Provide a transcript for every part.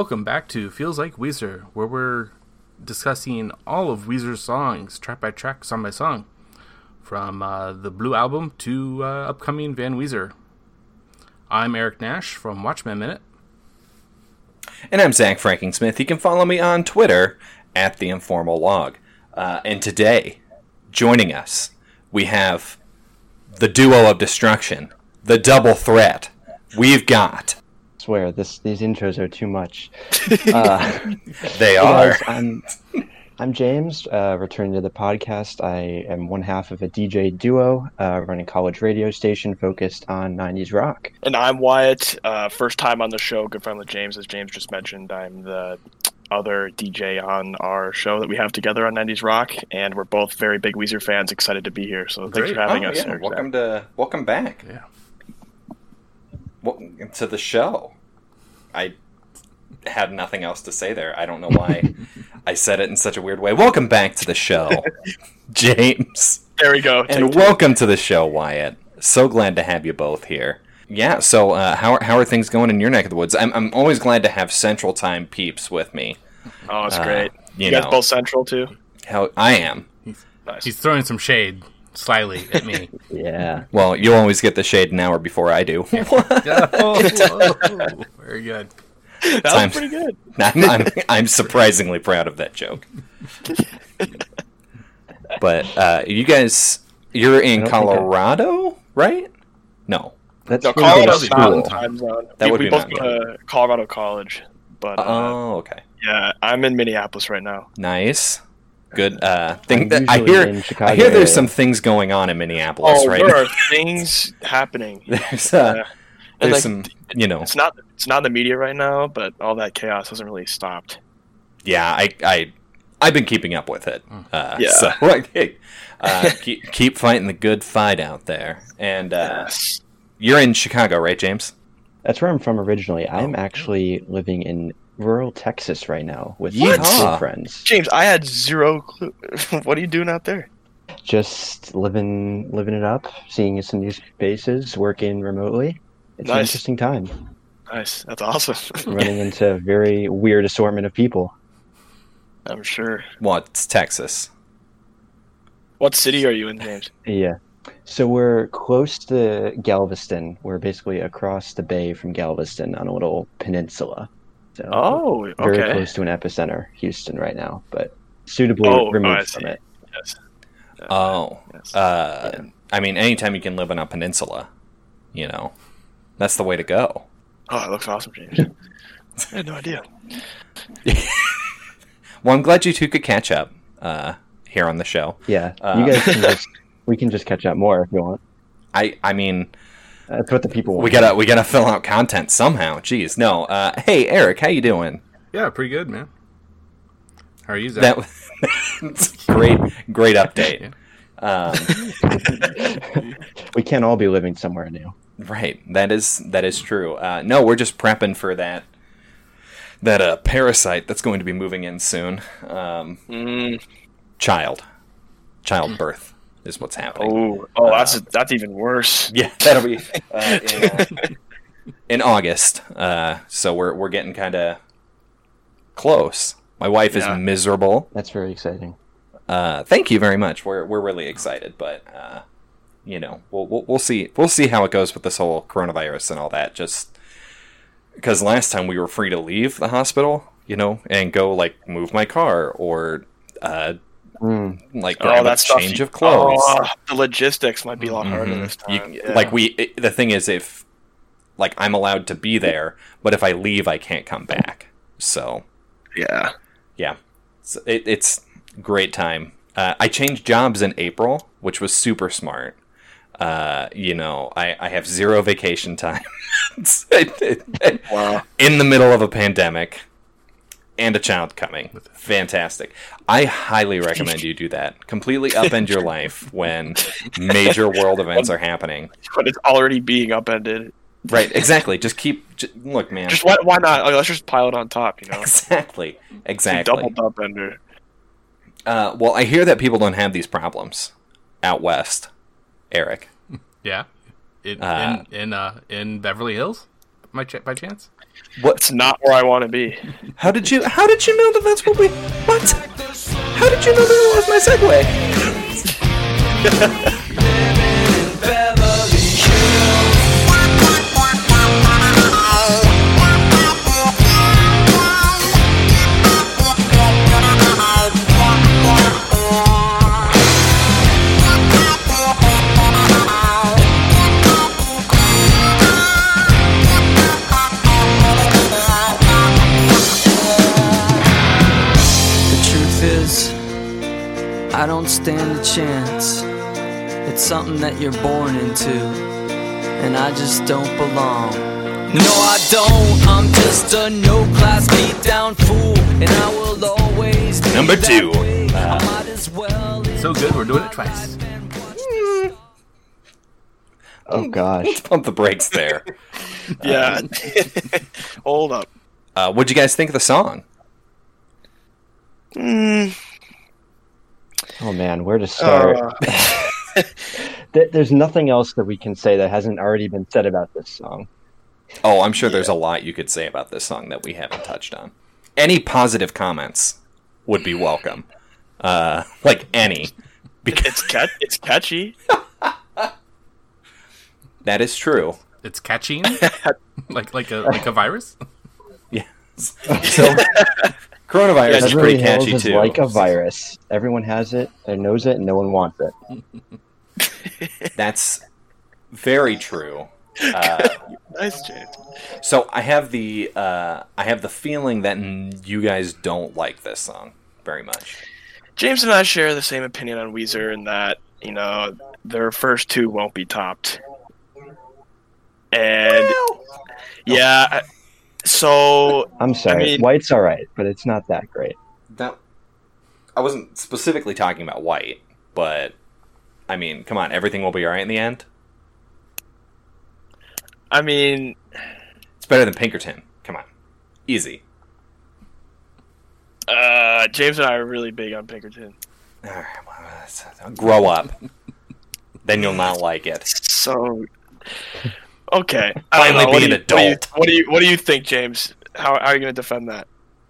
welcome back to Feels Like Weezer, where we're discussing all of Weezer's songs, track by track, song by song, from uh, the Blue Album to uh, upcoming Van Weezer. I'm Eric Nash from Watchmen Minute. And I'm Zach Frankingsmith. You can follow me on Twitter at the Informal Log. Uh, and today, joining us, we have the duo of destruction, the double threat. We've got. Swear this these intros are too much. Uh, They are. guys, I'm I'm James, uh, returning to the podcast. I am one half of a DJ duo uh, running a college radio station focused on '90s rock. And I'm Wyatt. Uh, first time on the show. Good friend with James, as James just mentioned. I'm the other DJ on our show that we have together on 90s Rock, and we're both very big Weezer fans. Excited to be here. So thanks for having Oh, us. yeah, welcome to welcome back. Yeah. Welcome to the show. I had nothing else to say there. I don't know why I said it in such a weird way. Welcome back to the show, James. There we go. And Take two. welcome to the show, Wyatt. So glad to have you both here. Yeah, so uh, how, are, how are things going in your neck of the woods? I'm, I'm always glad to have Central Time peeps with me. Oh, it's uh, great. you You, guys know. both central too. How I am. Nice. He's throwing some shade slyly at me. Yeah, Well, you'll always get the shade an hour before I do. oh, oh, very good. that time. was pretty good. I'm, I'm, I'm surprisingly proud of that joke. But uh, you guys, you're in I I- Colorado, right? No. that's No, where we go to Colorado's Mountain not school. in time zone. That we, would we be both go to Colorado College, but uh, Oh, okay. yeah, I'm in Minneapolis right now. Nice. Good. Uh, thing I'm I hear. Chicago I hear there's area. some things going on in Minneapolis Oh, right there are things happening. There's, uh, Yeah. there's like, some, you know, It's not it's not in the media right now, but all that chaos hasn't really stopped. yeah. I, I, I've been keeping up with it. Uh, Yeah. So, like, hey, uh, keep, keep fighting the good fight out there. And uh, Yes. you're in Chicago, right, James? That's where I'm from originally. I'm Oh. actually living in rural Texas right now with What? some friends. James, I had zero clue. what are you doing out there? Just living living it up, seeing some new faces, working remotely. It's an interesting time. Nice. That's awesome. Running into a very weird assortment of people. I'm sure. Well, Texas. What city are you in, James? Yeah. So we're close to Galveston. We're basically across the bay from Galveston on a little peninsula. So Oh, very close to an epicenter, Houston, right now, but suitably Oh, oh, I removed see. from it. Yes. Oh, Yes. uh, Yeah. I mean, anytime you can live on a peninsula, you know, that's the way to go. Oh, it looks awesome, James. I had no idea. Well, I'm glad you two could catch up uh, here on the show. Yeah, Uh, you guys can just we can just catch up more if you want. I, I mean, That's what the people want. we gotta, we gotta fill out content somehow. Jeez, no. Uh, hey, Eric, how you doing? Yeah, pretty good, man. How are you, Zach? That that's great, great update. Um, we can't all be living somewhere new. right, that is that is true. Uh, no, we're just prepping for that that uh, parasite that's going to be moving in soon. Um, Mm, child, childbirth is what's happening. oh, oh, that's that's even worse. Yeah, that'll be uh, in, uh, in August. Uh, so we're we're getting kind of close. My wife Yeah. is miserable. That's very exciting. Uh, thank you very much. We're we're really excited, but uh, you know, we'll, we'll we'll see we'll see how it goes with this whole coronavirus and all that. Just because last time we were free to leave the hospital, you know, and go like move my car or uh, Mm, like Oh, grab a that stuff. change of clothes. Oh, the logistics might be a lot harder Mhm. this You- time. Yeah. Like we, it, the thing is, if like I'm allowed to be there, but if I leave, I can't come back. So yeah. yeah, it's, it, it's great time. Uh, I changed jobs in April, which was super smart. Uh, you know, I, I have zero vacation time It's- it- it- Wow. in the middle of a pandemic and a child coming. Fantastic. I highly recommend you do that. Completely upend your life when major world events are happening. But it's already being upended. Right, exactly. Just keep. J- look, man. Just why, why not? Like, let's just pile it on top, you know? Exactly. Exactly. Double upender. Uh, well, I hear that people don't have these problems out west, Eric. yeah, in Uh, in in, uh, in Beverly Hills, my ch- by chance. It's not where I want to be. How did you? How did you know that that's what we? What? How did you know that was my segue? stand a chance. It's something that you're born into, and I just don't belong. No, I don't. I'm just a no class beat down fool, and I will always be Number that two. way. I might as well So good, we're doing it twice. Oh gosh. Let's pump the brakes there. Yeah. Hold up. Uh, what'd you guys think of the song? Oh man, where to start? Uh, There's nothing else that we can say that hasn't already been said about this song. Oh, I'm sure there's a lot you could say about this song that we haven't touched on. Any positive comments would be welcome. Uh, like any, because it's cat. It's catchy. that is true. It's catching, like like a like a virus. Yes. So, coronavirus is pretty catchy is too. like a virus. Everyone has it, and knows it, and no one wants it. That's very true. Uh, Nice, James. so I have the uh, I have the feeling that you guys don't like this song very much. James and I share the same opinion on Weezer in that you know their first two won't be topped, and yeah. I- So I'm sorry, mean- White's all right, but it's not that great. That I wasn't specifically talking about white, but I mean, come on, everything will be all right in the end. I mean, It's better than Pinkerton. Come on, easy. uh, James and I are really big on Pinkerton. All right, well, grow up. then you'll not like it. So okay, Finally don't know. be an what do you, adult. What do you, what do you What do you think, James? How, how are you going to defend that?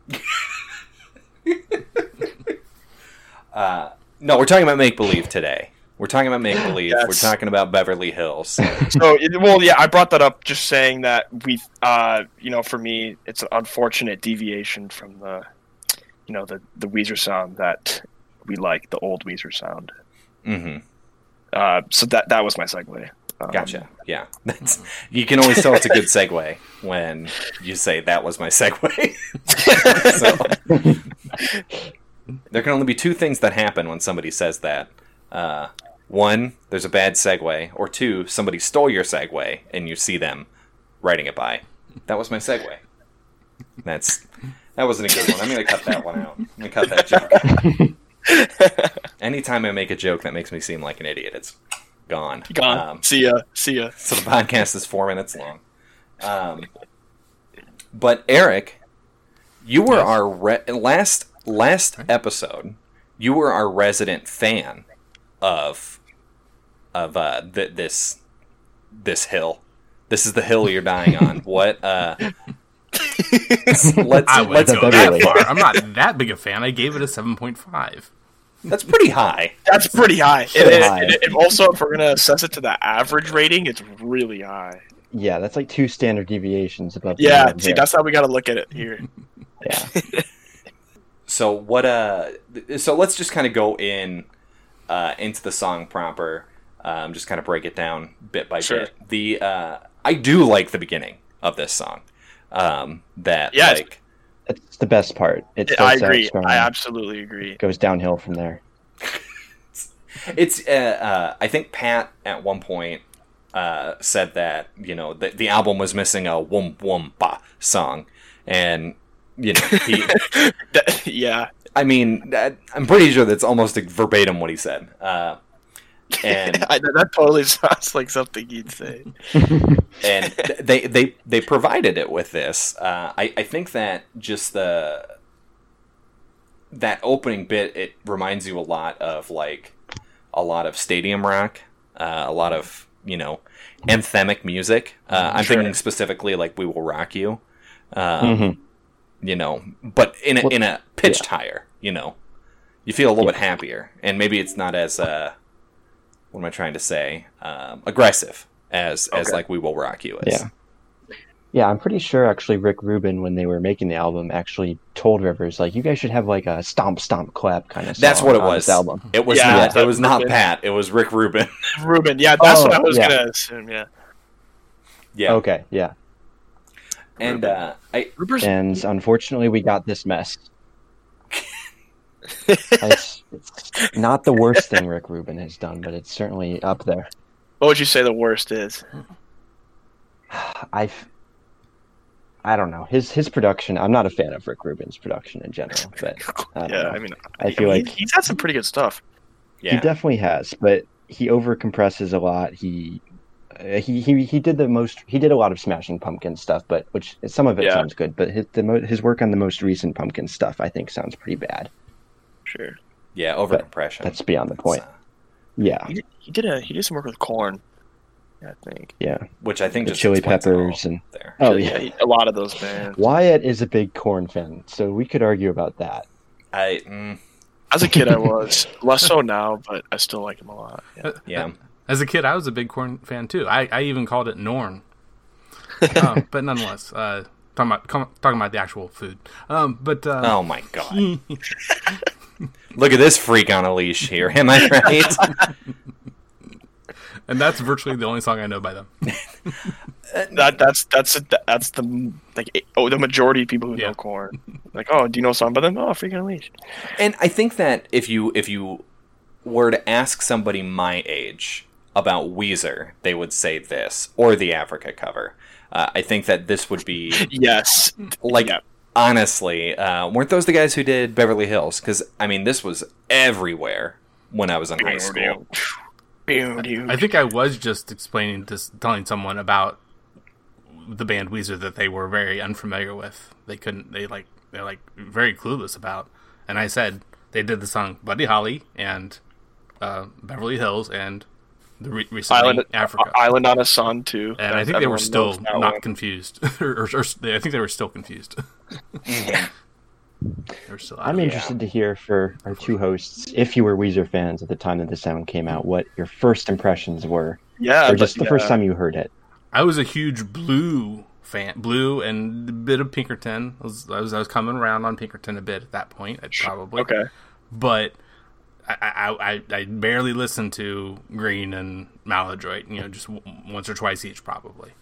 Uh, no, we're talking about make believe today. We're talking about make believe. We're talking about Beverly Hills. So, well, yeah, I brought that up just saying that we, uh, you know, for me, it's an unfortunate deviation from the, you know, the the Weezer sound that we like, the old Weezer sound. Mm-hmm. Uh, so that that was my segue. Um, Gotcha. Yeah, that's you can always tell it's a good segue when you say that was my segue. so, there can only be two things that happen when somebody says that. Uh, one, there's a bad segue, or two, somebody stole your segue and you see them writing it by. That was my segue. That's that wasn't a good one. I'm gonna cut that one out. I'm gonna cut that joke. Anytime I make a joke that makes me seem like an idiot, it's gone. Gone. Um, see ya. See ya. so the podcast is four minutes long. Um, but Eric, you were Yes. our re- last last episode. You were our resident fan of of uh, th- this this hill. This is the hill you're dying on. What? Uh, let's I would let's go that far. I'm not that big a fan. I gave it a seven point five. That's pretty high. That's pretty high. So And- and- high. and- and also, if we're gonna assess it to the average rating, it's really high. Yeah, that's like two standard deviations above. Yeah. See, here. that's how we got to look at it here. yeah. So what? Uh, so let's just kind of go in uh, into the song proper. Um, just kind of break it down bit by Sure. bit. The uh, I do like the beginning of this song. Um, that Yes. like It's the best part. It I starts agree. strong, I absolutely agree. goes downhill from there. it's. Uh, uh, I think Pat at one point uh, said that you know the, the album was missing a wum wum ba song, and you know he. That- yeah. I mean, I'm pretty sure that's almost verbatim what he said. And I, that totally sounds like something you'd say. and they they they provided it with this. Uh, I I think that just the that opening bit it reminds you a lot of like a lot of stadium rock, uh, a lot of you know anthemic music. Uh, I'm Sure. thinking specifically like "We Will Rock You." Um, Mhm. You know, but in a, in a pitched higher, you know, you feel a little bit happier, and maybe it's not as uh, what am I trying to say? Um, aggressive as as like "We Will Rock You" is. Yeah. Yeah, I'm pretty sure actually Rick Rubin, when they were making the album, actually told Rivers like, "You guys should have like a stomp, stomp, clap kind of." That's what it on was. Album. It was Yeah, not. It was not Rubin. Pat. It was Rick Rubin. Rubin, yeah, that's what Oh, I was yeah. gonna assume. Yeah, yeah. Okay, yeah. And uh, I And unfortunately, we got this mess. It's, it's not the worst thing Rick Rubin has done, but it's certainly up there. What would you say the worst is? I, I don't know his his production. I'm not a fan of Rick Rubin's production in general, but I yeah, know. I mean, I feel he- like he's had some pretty good stuff. yeah. he definitely has, but he overcompresses a lot. He. Uh, he, he he did the most he did a lot of smashing pumpkin stuff but which some of it Yeah. sounds good but his the mo- his work on the most recent pumpkin stuff i think sounds pretty bad Sure, yeah. Over compression. that's beyond the point yeah he did, he did a he did some work with Korn. I think. yeah which I think The just Chili explains it all Peppers and- there. oh yeah, yeah a lot of those bands. wyatt is a big Korn fan so we could argue about that I mm, As a kid, I was less so now, but I still like him a lot. Yeah. yeah. As a kid, I was a big Korn fan too. I, I even called it Norn. um, but nonetheless, uh, talking about talking about the actual food. Um, but uh, Oh my god. Look at this freak on a leash here. Am I right? and that's virtually the only song I know by them. That that's that's that's the like oh the majority of people who Yeah. know Korn. Like, oh, do you know a song by them? Oh, freaking unleashed. and I think that if you if you were to ask somebody my age about Weezer, they would say this or the Africa cover. Uh, I think that this would be Yes, like Yeah. Honestly, uh, weren't those the guys who did Beverly Hills? Because I mean, this was everywhere when I was in high school. I think I was just explaining this, telling someone about the band Weezer that they were very unfamiliar with. They couldn't. They like they're like very clueless about. And I said they did the song Buddy Holly and uh, Beverly Hills and the re- recently Island uh, Africa. Island on a Sun too. and I think they were still not uh, confused, or, or, or I think they were still confused. they were still. I'm of it. interested to hear for our two hosts, if you were Weezer fans at the time that the sound came out, what your first impressions were, Yeah, or just but- the first time you heard it. I was a huge Blue fan, Blue and a bit of Pinkerton. I was, I was I was coming around on Pinkerton a bit at that point, probably. Okay. but I, I, I, barely listened to Green and Maladroit. You know, just w- once or twice each, probably.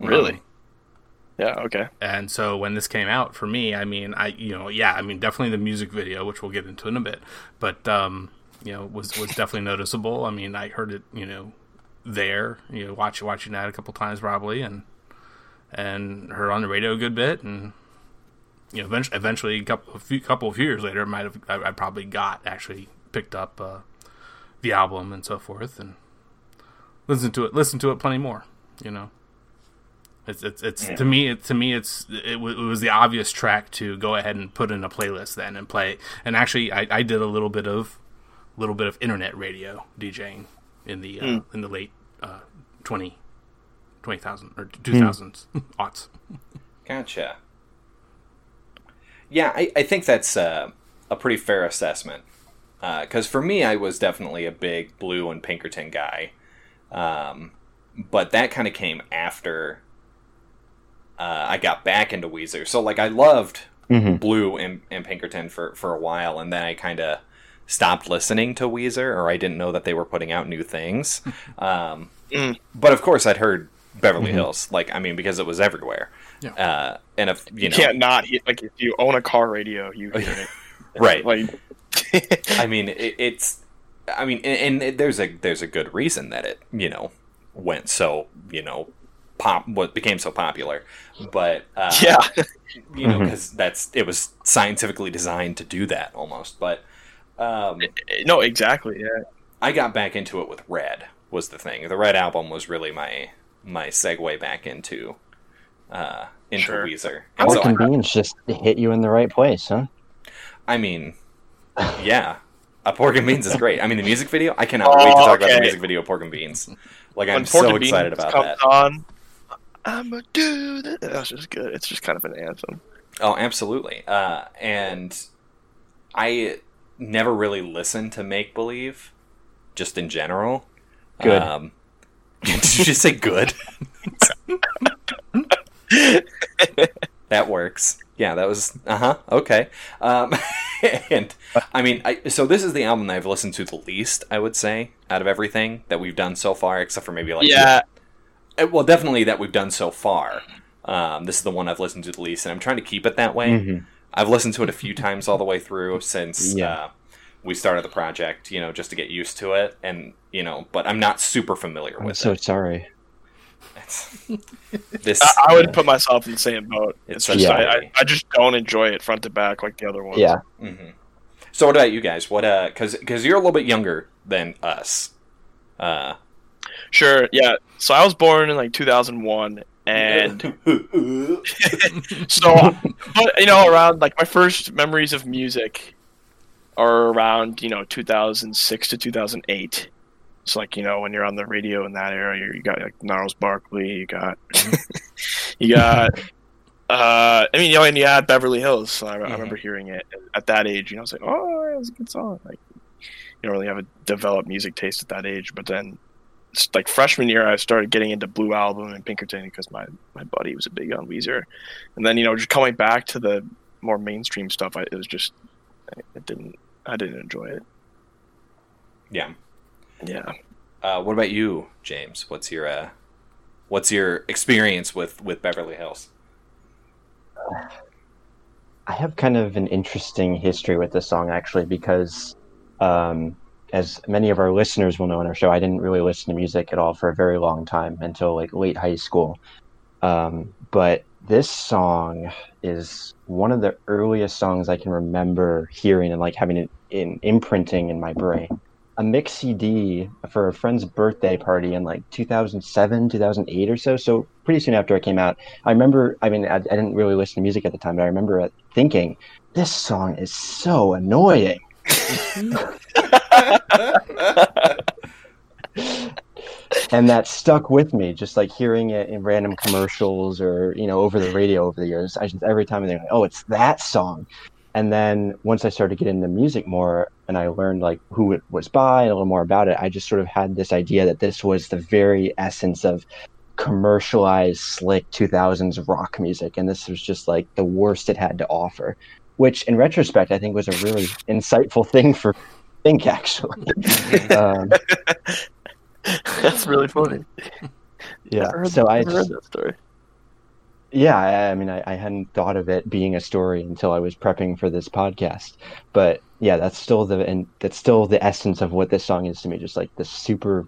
Really? Um, Yeah. Okay. and so when this came out for me, I mean, I you know, yeah, I mean, definitely the music video, which we'll get into in a bit, but um, you know, was was definitely noticeable. I mean, I heard it, you know, there, you know, watch watching that a couple times probably, and and heard on the radio a good bit, and you know, eventually, eventually, a couple, a few, couple of years later, might have I, I probably got actually picked up uh, the album and so forth, and listened to it, listened to it plenty more, you know. It's it's, it's to me it, to me it's it, w- it was the obvious track to go ahead and put in a playlist then and play. And actually, I, I did a little bit of little bit of internet radio DJing in the uh, in the late uh, 20 20,000 or 2000s aughts. Gotcha. Yeah, I, I think that's uh, a pretty fair assessment. Because for me, I was definitely a big Blue and Pinkerton guy. Um, but that kind of came after uh, I got back into Weezer. So, like, I loved Mhm. Blue and, and Pinkerton for, for a while, and then I kind of stopped listening to Weezer, or I didn't know that they were putting out new things. Um, Mm. But of course, I'd heard Beverly Hills, like, I mean, because it was everywhere. Yeah. Uh, and if, you You know, can't not hear- like if you own a car radio, you hear it. right. Like. I mean, it, it's. I mean, and, and there's a there's a good reason that it you know went so you know pop what became so popular, but uh, yeah. you know because that's it was scientifically designed to do that almost. But um, no, exactly. Yeah. I got back into it with Red was the thing. The Red album was really my my segue back into uh, into Sure. Weezer. And Pork so and I, just hit you in the right place, huh? I mean, yeah. A pork and beans is great. I mean, the music video. I cannot Oh, wait to talk about the music video of pork and beans. Like I'm Pork so excited about that. on, I'ma do that. That's just good. It's just kind of an anthem. Oh, absolutely. Uh, and I never really listened to Make Believe, just in general. Good. Um, did you just say good? that works. Yeah, that was uh huh. Okay. Um, and I mean, I, so this is the album that I've listened to the least. I would say out of everything that we've done so far, except for maybe like Yeah, Uh, well, definitely that we've done so far. Um, this is the one I've listened to the least, and I'm trying to keep it that way. Mhm. I've listened to it a few times all the way through since Yeah. uh, we started the project, you know, just to get used to it, and you know, but I'm not super familiar I'm with so it. sorry. It's- this, I, I would put myself in the same boat. It's It's just a I, I, journey. I just don't enjoy it front to back like the other ones. Yeah. Mhm. So, what about you guys? What, uh, because because you're a little bit younger than us. Uh, Sure. Yeah. So I was born in like 2001, and so, but you know, around like my first memories of music are around you know 2006 to 2008. It's like you know when you're on the radio in that area, you got like Gnarls Barkley, you got you got. Uh, I mean, you know, and you had Beverly Hills. So I, I remember hearing it at that age. You know, I was like, "Oh, it was a good song." Like, you don't really have a developed music taste at that age. But then, it's like freshman year, I started getting into Blue Album and Pinkerton because my my buddy was a big on Weezer. And then you know, just coming back to the more mainstream stuff, I, it was just it didn't I didn't enjoy it. yeah. Yeah. Uh, what about you, James? What's your uh, what's your experience with with Beverly Hills? I have kind of an interesting history with this song actually because, um, as many of our listeners will know on our show, I didn't really listen to music at all for a very long time until like late high school. Um, but this song is one of the earliest songs I can remember hearing and like having it in imprinting in my brain. A mix CD for a friend's birthday party in like 2007, 2008 or so. So pretty soon after it came out, I remember. I mean, I, I didn't really listen to music at the time, but I remember uh, thinking, "This song is so annoying." and that stuck with me just like hearing it in random commercials or you know over the radio over the years i just every time i think oh it's that song and then once i started getting into music more and i learned like who it was by and a little more about it i just sort of had this idea that this was the very essence of commercialized slick 2000s rock music and this was just like the worst it had to offer which in retrospect i think was a really insightful thing for think actually um, That's really funny. yeah so i I've heard just, that story. Yeah I, I mean I, I hadn't thought of it being a story until i was prepping for this podcast but yeah that's still the and that's still the essence of what this song is to me just like the super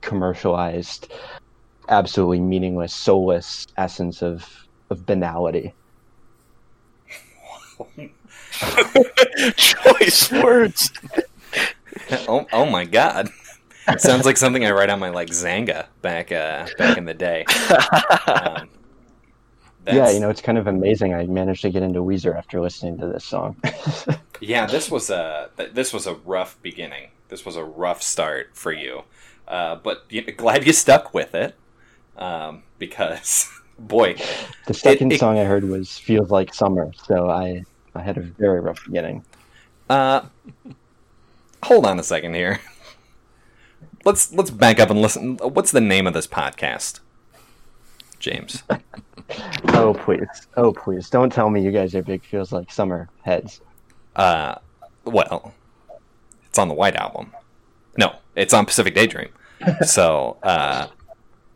commercialized absolutely meaningless soulless essence of of banality Choice words. oh, oh my god. It sounds like something I write on my like Xanga back uh, back in the day. Um, yeah you know it's kind of amazing i managed to get into weezer after listening to this song Yeah, this was a this was a rough beginning. This was a rough start for you, uh, but y glad you stuck with it um, because boy, the second it- song i heard was feels like summer so i i had a very rough beginning uh, hold on a second here. Let's let's back up and listen. What's the name of this podcast, James? oh please oh please don't tell me you guys are big feels like summer heads Uh, well, it's on the White Album. No, it's on Pacific Daydream. so, uh,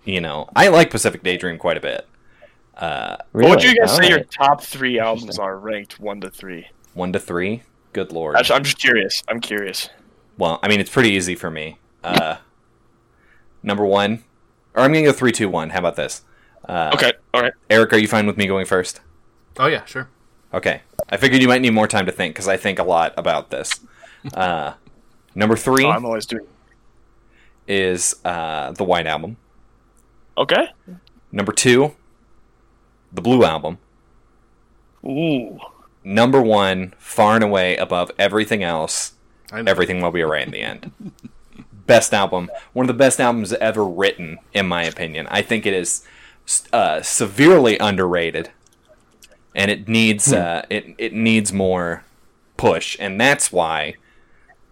you know, I like Pacific Daydream quite a bit. Uh, What would you guys say your top three albums are ranked one to three? one to three. Good lord. Actually, I'm just curious. I'm curious. Well, I mean, it's pretty easy for me. Uh, number one, or I'm gonna go three, two, one. How about this? Uh, Okay. All right. Eric, are you fine with me going first? Oh yeah, sure. Okay. I figured you might need more time to think because I think a lot about this. Uh, number three Oh, I'm always doing. is uh, the White Album. Okay. Number two, the Blue Album. Ooh. Number one, far and away above everything else, I. Everything Will Be Alright in the End. best album. One of the best albums ever written, in my opinion. I think it is uh, severely underrated, and it needs uh, it it needs more push, and that's why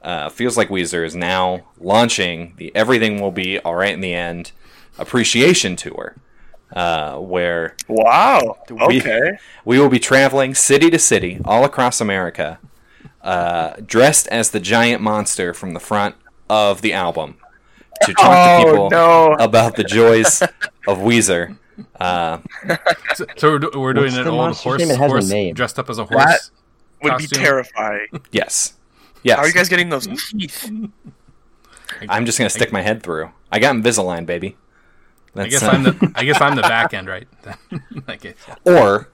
uh, feels like Weezer is now launching the "Everything Will Be All Right in the End" appreciation tour, uh, where Wow. Okay. we will be traveling city to city all across America, uh, dressed as the giant monster from the front of the album to talk to Oh people no. about the joys of Weezer. Uh, So, so we're, do- we're doing What's an old horse. It horse name. dressed up as a That horse. Would be terrifying. yes, yes. How are you guys getting those teeth? I'm just gonna stick my head through. I got Invisalign, baby. I guess uh, I'm the I guess I'm the back end, right? okay. or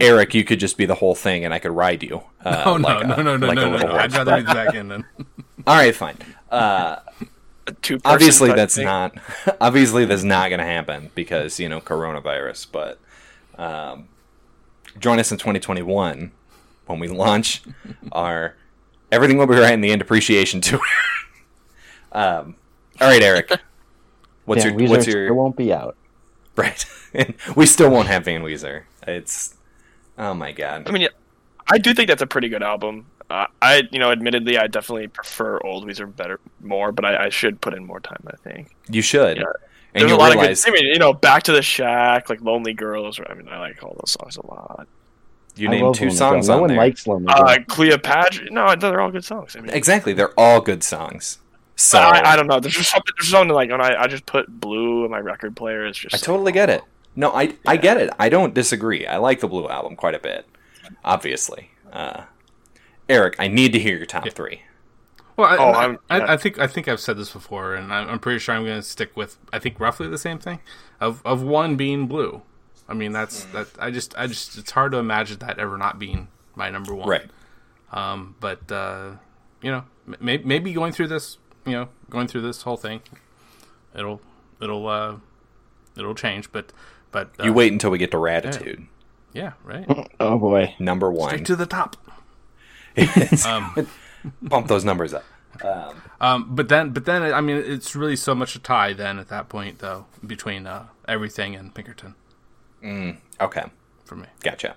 Eric, you could just be the whole thing, and I could ride you. Uh, Oh no, like a- no, no, no, like a no, no, little no! I'd rather be the back end. Than... All right, fine. Uh, Two obviously that's not obviously that's not going to happen because you know coronavirus but um, join us in 2021 when we launch our everything will be right in the end appreciation tour um, all right eric what's Van your Weezer what's your? your won't be out. right we still won't have van weezer it's oh my god I mean, yeah, I do think that's a pretty good album. Uh, I, you know, admittedly, I definitely prefer old Weezer better more, but I, I should put in more time. I think you should Yeah. and there's you a lot realize of good. I mean, you know, Back to the Shack, like Lonely Girls. I mean, I like all those songs a lot. you I named two Lonely songs Girl. No on one there likes Lonely Girl. Uh, Cleopatra. No, they're all good songs. I mean, exactly they're all good songs so I, I don't know. There's just something. There's something like when I, I just put Blue in my record player. It's just I totally get it. No, I I get it. I don't disagree. I like the Blue album quite a bit. Obviously, uh, Eric, I need to hear your top three. Well, I, Oh, I, I'm- I, think I think I've said this before, and I'm, I'm pretty sure I'm going to stick with I think roughly the same thing of of one being blue. I mean, that's that. I just I just it's hard to imagine that ever not being my number one. Right. Um, but uh, you know, may, maybe going through this, you know, going through this whole thing, it'll it'll uh, it'll change. But but uh, You wait until we get to Raditude, Yeah, right. oh boy. number one. Straight to the top. Um, Bump those numbers up. Um, but then, but then, I mean, it's really so much a tie then at that point, though, between uh, everything and Pinkerton Okay, for me. gotcha.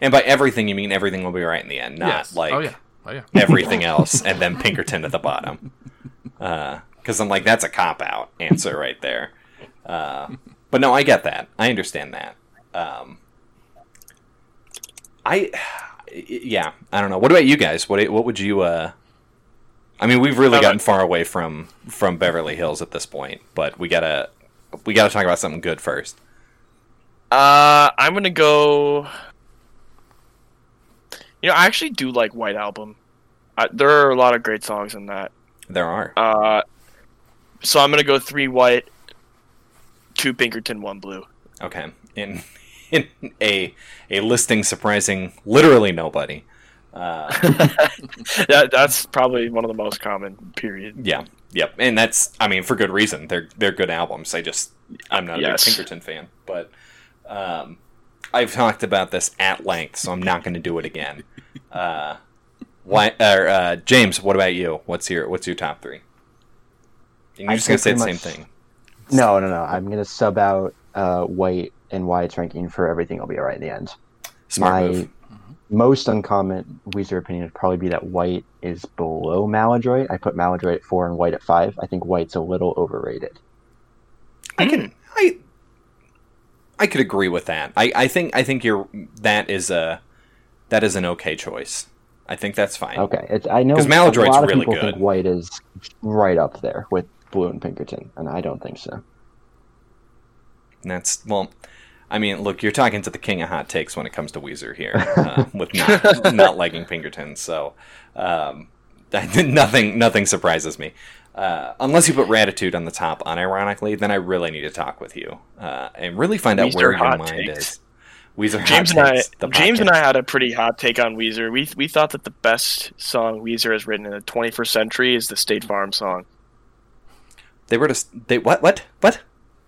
And by everything, you mean everything will be right in the end, not yes. like oh yeah, oh yeah. everything else and then Pinkerton at the bottom. Because I'm like, that's a cop out answer right there. Uh, but no, I get that. I understand that. Um, I, yeah, I don't know. What about you guys? What what would you? Uh, I mean, we've really gotten far away from from Beverly Hills at this point, but we gotta we gotta talk about something good first. Uh, I'm gonna go. You know, I actually do like White Album. I, there are a lot of great songs in that. There are. Uh, so I'm gonna go three White, two Pinkerton, one Blue. Okay. In in a a listing surprising literally nobody. Uh, That that's probably one of the most common. Period. yeah. Yep. And that's I mean for good reason. They're they're good albums. I just I'm not a Yes. big Pinkerton fan, but um I've talked about this at length, so I'm not going to do it again. Uh why or uh James, what about you? What's your what's your top 3? And you're I'd just going to say say the pretty same thing. No, no, no. I'm gonna sub out uh, White and why it's ranking for everything will be alright in the end. Smart My move. Mm-hmm. most uncommon Weezer opinion would probably be that White is below Maladroit. I put Maladroit at four and White at five. I think White's a little overrated. I can I I could agree with that. I, I think I think you're that is a that is an okay choice. I think that's fine. Okay, it's I know because Maladroit's lot of really people good. think White is right up there with Blue and Pinkerton, and I don't think so. And that's well. I mean, look, you're talking to the king of hot takes when it comes to Weezer here, uh, with not, not liking Pinkerton. So, um, nothing nothing surprises me. Uh, unless you put Raditude on the top, unironically, then I really need to talk with you uh, and really find out where your mind takes. is. Weezer James hot and I, the James and. I had a pretty hot take on Weezer. We we thought that the best song Weezer has written in the 21st century is the State Farm song. They were just they what what what?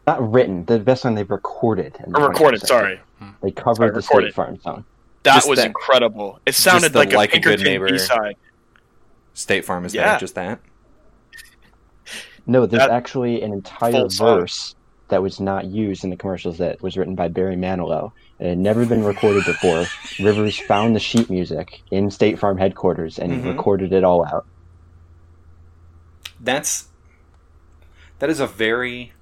Not written, the best one they've recorded. in the Or recorded, 21st sorry. They covered Sorry, the recorded. State Farm song. That Just was that- incredible. It sounded the like a Like a Good Neighbor- B-side. State Farm is Yeah. that just that? No, there's That- actually an entire full song. verse that was not used in the commercials that was written by Barry Manilow. It had never been recorded before. Rivers found the sheet music in State Farm headquarters and Mhm. recorded it all out. That's that is a very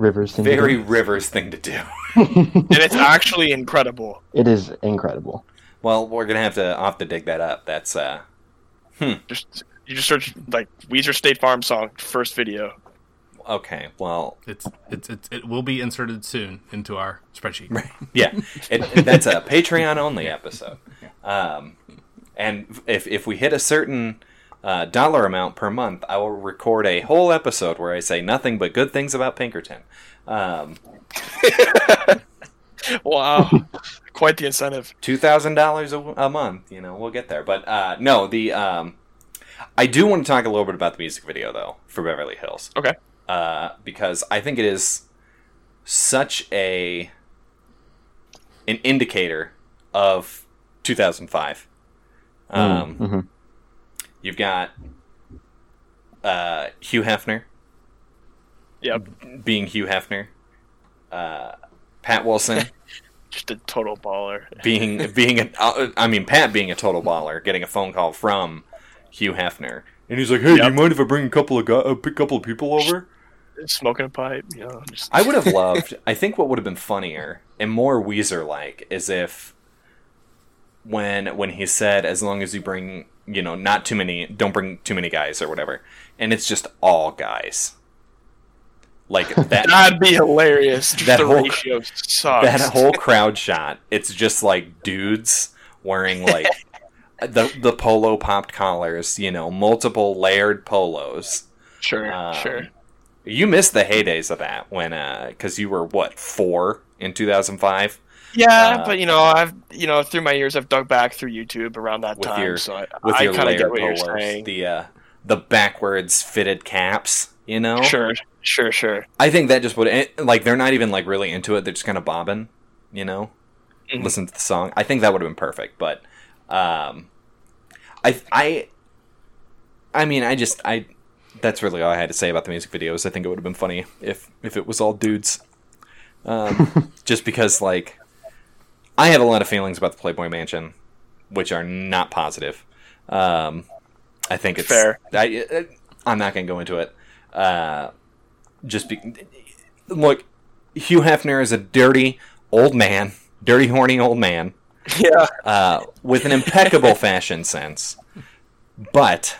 Rivers thing to very do. Rivers thing to do. and it's actually incredible. It is incredible. Well, we're gonna have to I'll have to dig that up. That's uh Just you just search like Weezer State Farm song first video. okay. Well, It's, it's it's it will be inserted soon into our spreadsheet. Right. yeah, it, it- that's a Patreon only episode. Um, and if if we hit a certain uh, dollar amount per month, I will record a whole episode where I say nothing but good things about Pinkerton. Um, Wow, quite the incentive. two thousand dollars a month. You know, we'll get there. But uh, no, the um, I do want to talk a little bit about the music video though for Beverly Hills. Okay. Uh, because I think it is such a an indicator of 2005. Um, Mhm. You've got uh, Hugh Hefner Yep, being Hugh Hefner, uh, Pat Wilson. just a total baller. being being a, uh, I mean Pat being a total baller, getting a phone call from Hugh Hefner, and he's like, "Hey, do you mind if I bring a couple of a couple of people over?" Smoking a pipe, you know. Just, I would have loved. I think what would have been funnier and more Weezer like is if when when he said, "As long as you bring, you know, not too many, don't bring too many guys or whatever," and it's just all guys. Like that that'd be hilarious. That the whole- ratio sucks. that whole crowd shot it's just like dudes wearing like the the polo popped collars you know multiple layered polos sure, um, sure. you missed the heydays of that when uh because you were what four in 2005 Yeah, uh, but you know, I've you know through my years, I've dug back through YouTube around that time, your- so I, with I your kind of get what you're saying. the uh the backwards fitted caps you know Sure, sure, sure. i think that just would like they're not even like really into it they're just kind of bobbing you know Mhm. listen to the song i think that would have been perfect but um i i i mean i just i that's really all i had to say about the music videos i think it would have been funny if if it was all dudes um just because like i have a lot of feelings about the playboy mansion which are not positive um i think it's Fair. I, i'm not gonna go into it uh just be look hugh hefner is a dirty old man dirty horny old man Yeah, uh, with an impeccable fashion sense, but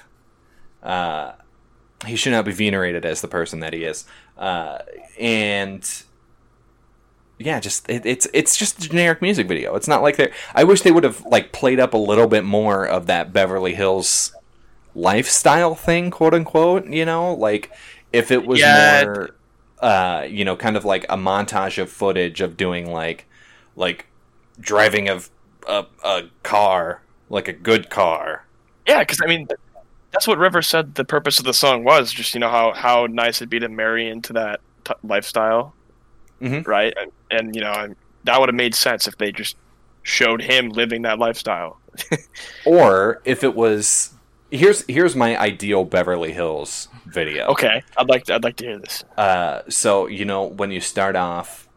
uh, he should not be venerated as the person that he is. Uh, and yeah, just it, it's it's just a generic music video. It's not like they. I wish they would have like played up a little bit more of that Beverly Hills lifestyle thing, quote unquote. You know, like if it was Yeah. more, uh, you know, kind of like a montage of footage of doing like like driving a a, a car like a good car. yeah, because I mean, that's what River said. The purpose of the song was just you know how how nice it'd be to marry into that t- lifestyle, Mhm. right? And, and you know, and that would have made sense if they just showed him living that lifestyle. Or if it was here's here's my ideal Beverly Hills video. Okay, I'd like to, I'd like to hear this. Uh, so you know when you start off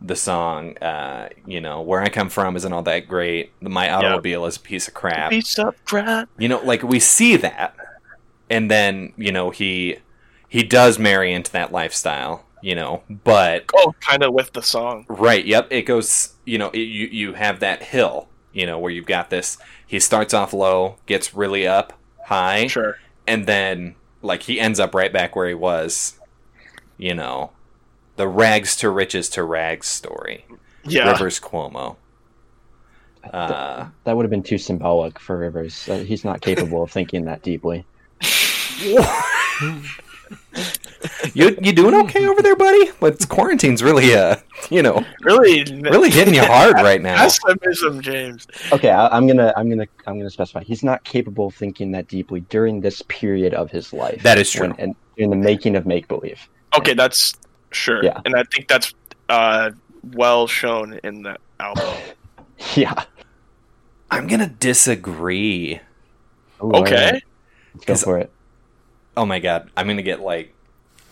the song, uh, you know where I come from isn't all that great. My automobile is a piece of crap. Piece of crap. You know, like we see that, and then you know he he does marry into that lifestyle. You know, but Oh, kind of with the song. Right. Yep. It goes. You know, it, you you have that hill. You know, where you've got this. He starts off low, gets really up high, Sure. and then like he ends up right back where he was. You know, the rags to riches to rags story. Yeah. Rivers Cuomo. Uh, That would have been too symbolic for Rivers. Uh, he's not capable of thinking that deeply. you you doing okay over there, buddy? But quarantine's really uh, you know, Really, really hitting you hard right now. Pessimism, James. Okay, I, I'm gonna, I'm gonna, I'm gonna specify. He's not capable of thinking that deeply during this period of his life. That is true. When, and in the making of make believe. Okay, that's sure. Yeah. And I think that's uh, well shown in the album. Yeah. I'm gonna disagree. Ooh, Okay. right. Let's go 'Cause- for it. Oh my god, I'm gonna get like,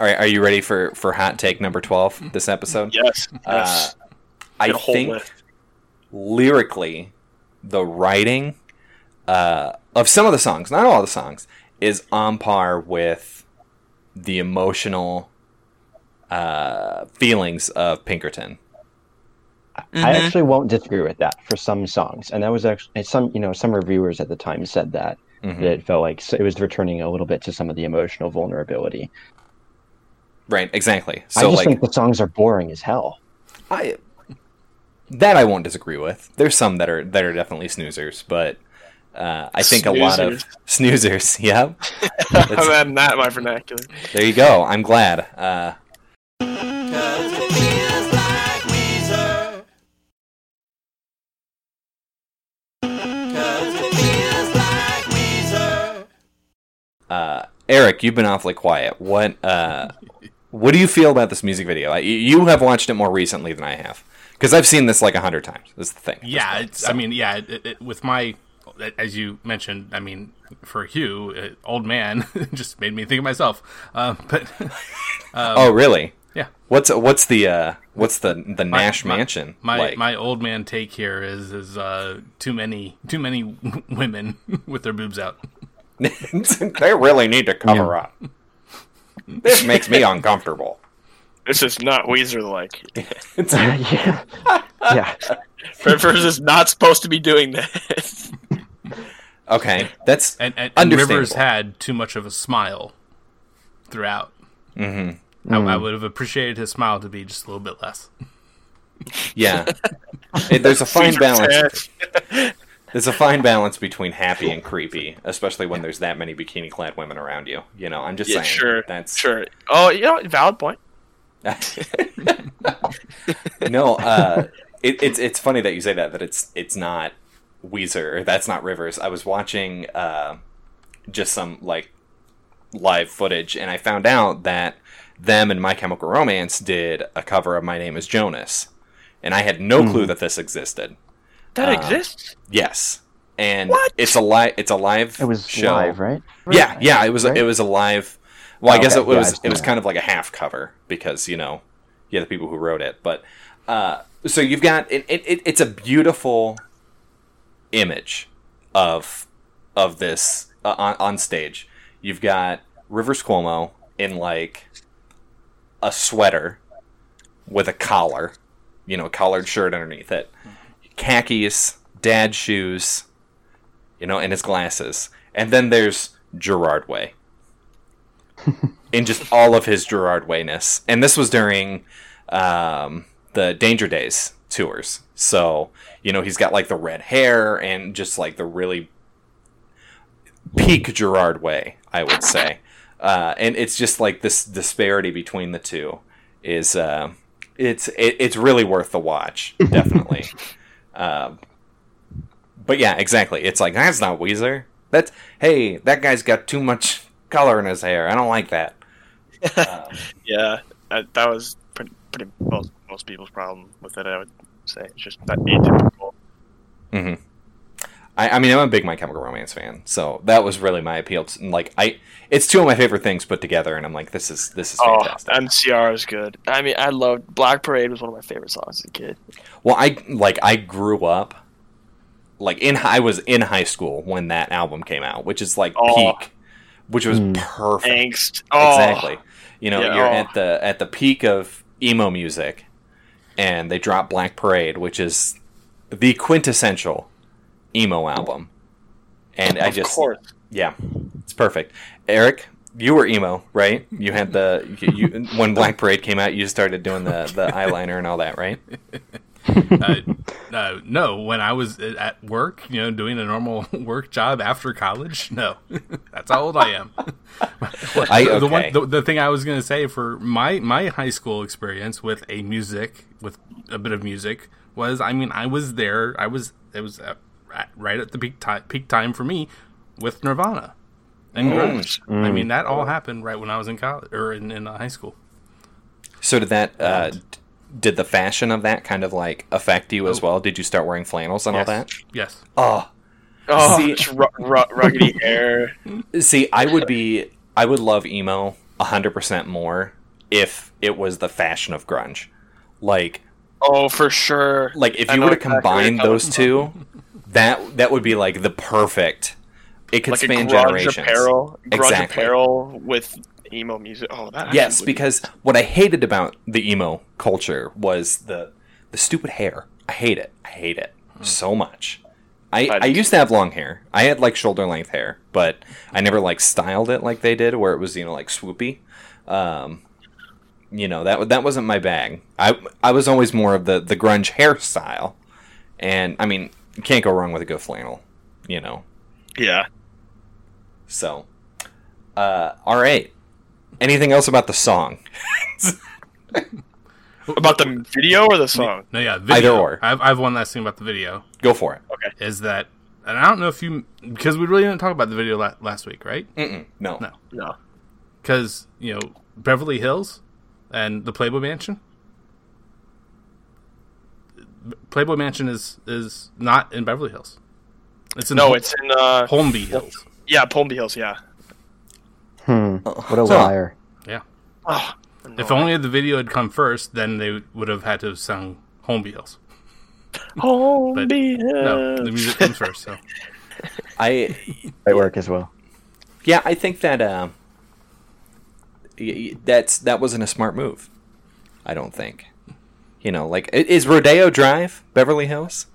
All right, are you ready for for hot take number twelve this episode? Yes. Uh, Yes. I Get a whole think list. lyrically, the writing uh, of some of the songs, not all the songs, is on par with the emotional uh, feelings of Pinkerton. I actually won't disagree with that for some songs, and that was actually some you know some reviewers at the time said that Mhm. that it felt like s- it was returning a little bit to some of the emotional vulnerability. Right, exactly. I just like think the songs are boring as hell. I that I won't disagree with. There's some that are that are definitely snoozers, but uh, I think a lot of snoozers. Yeah, I'm adding that in my vernacular. there you go. I'm glad. Uh, uh, Eric, you've been awfully quiet. What uh, what do you feel about this music video? You have watched it more recently than I have because I've seen this like a hundred times. That's the thing. Yeah, point, it's. so. I mean, yeah. It, it, with my, as you mentioned, I mean, for Hugh, uh, old man, just made me think of myself. Uh, but oh really? yeah, What's what's the uh, what's the the My- Nash my- Mansion My like? my old man take here is is uh, too many too many women with their boobs out. they really need to cover up. This makes me uncomfortable. This is not Weezer like. yeah, yeah. Rivers is not supposed to be doing this. Okay, that's And, and, and Rivers had too much of a smile throughout. Mm-hmm. I, I would have appreciated his smile to be just a little bit less. yeah. It- there's a fine Weezer balance. There's a fine balance between happy and creepy, especially when there's that many bikini-clad women around you. You know, I'm just Yeah, saying. sure. That's Sure. Oh, you know, valid point. no, uh, it, it's it's funny that you say that that it's it's not Weezer or that's not Rivers. I was watching uh, just some like live footage, and I found out that them and My Chemical Romance did a cover of My Name Is Jonas, and I had no clue that this existed. That Uh, exists. Yes, and What? it's a live it's a live It was show. live, right? Yeah, yeah, it was Right? it was a live. Well, I Oh, guess okay. it Yeah, was I've it was that. kind of like a half cover because you know, yeah, the people who wrote it. But uh, so you've got it, it, it. It's a beautiful image of of this uh, on on stage. You've got Rivers Cuomo in like a sweater with a collar, you know, a collared shirt underneath it, khakis, dad shoes, you know, and his glasses. And then there's Gerard Way. in just all of his Gerard Wayness. And this was during um, the Danger Days tours. So, you know, he's got like the red hair and just like the really peak Gerard Way, I would say. Uh, and it's just like this disparity between the two is uh, it's it, it's really worth the watch, definitely. Um, but yeah, exactly. It's like that's not Weezer. That's hey, that guy's got too much color in his hair. I don't like that. Um, Yeah, that, that was pretty, pretty most, most people's problem with it. I would say it's just that atypical. mhm. I, I mean, I'm a big My Chemical Romance fan, so that was really my appeal. To, like, I, it's two of my favorite things put together, and I'm like, this is this is Oh, fantastic. MCR is good. I mean, I loved Black Parade was one of my favorite songs as a kid. Well, I like I grew up like in I was in high school when that album came out, which is like Oh. peak, which was Mm. perfect. Angst. Oh, Exactly. You know, Yeah, you're oh. at the at the peak of emo music, and they drop Black Parade, which is the quintessential emo album. And I Of just course. yeah, it's perfect. Eric, you were emo, right? You had the you, you when Black Parade came out, you started doing the the eyeliner and all that, right? uh, uh, no, when I was at work, you know, doing a normal work job after college, no, that's how old I am. I the, one, the, the thing I was going to say for my my high school experience with a music with a bit of music was, I mean, I was there. I was it was uh, at, right at the peak time peak time for me with Nirvana and grunge. I mean, that all happened right when I was in college or in, in uh, high school. So did that? Uh, did the fashion of that kind of like affect you as well? Did you start wearing flannels and Yes. all that? Yes. Oh, Oh, See- just ru- ru- ruggedy hair. see, I would be, I would love emo hundred percent more if it was the fashion of grunge. Like Oh, for sure. like if I you were to exactly combine you're those two, that that would be like the perfect. It could like span grunge generations. apparel, grunge Exactly. apparel with emo music. Oh, that Yes, actually would be- because what I hated about the emo culture was the the stupid hair. I hate it. I hate it so much. I, I I used to have long hair. I had like shoulder length hair, but I never like styled it like they did, where it was you know like swoopy. Um, you know that that wasn't my bag. I I was always more of the the grunge hairstyle, and I mean you can't go wrong with a good flannel, you know. yeah. So, uh, all right. Anything else about the song? About the video or the song? No, yeah, video. Either or. I have, I have one last thing about the video. Go for it. Okay. Is that, and I don't know if you, because we really didn't talk about the video la- last week, right? Mm-mm, no. No. No. Because you know Beverly Hills and the Playboy Mansion. Playboy Mansion is is not in Beverly Hills. It's in No, Hol- it's in uh Holmby Hills. yeah, Palmby Hills, yeah. Hmm. What a Huh. liar. Yeah. Oh, If only the video had come first, then they would have had to have sung Holmby Hills. Palmby No, the Hills. music comes first. So I Might work as well. yeah, I think that y- y- that's that wasn't a smart move. I don't think. You know, like is Rodeo Drive Beverly Hills?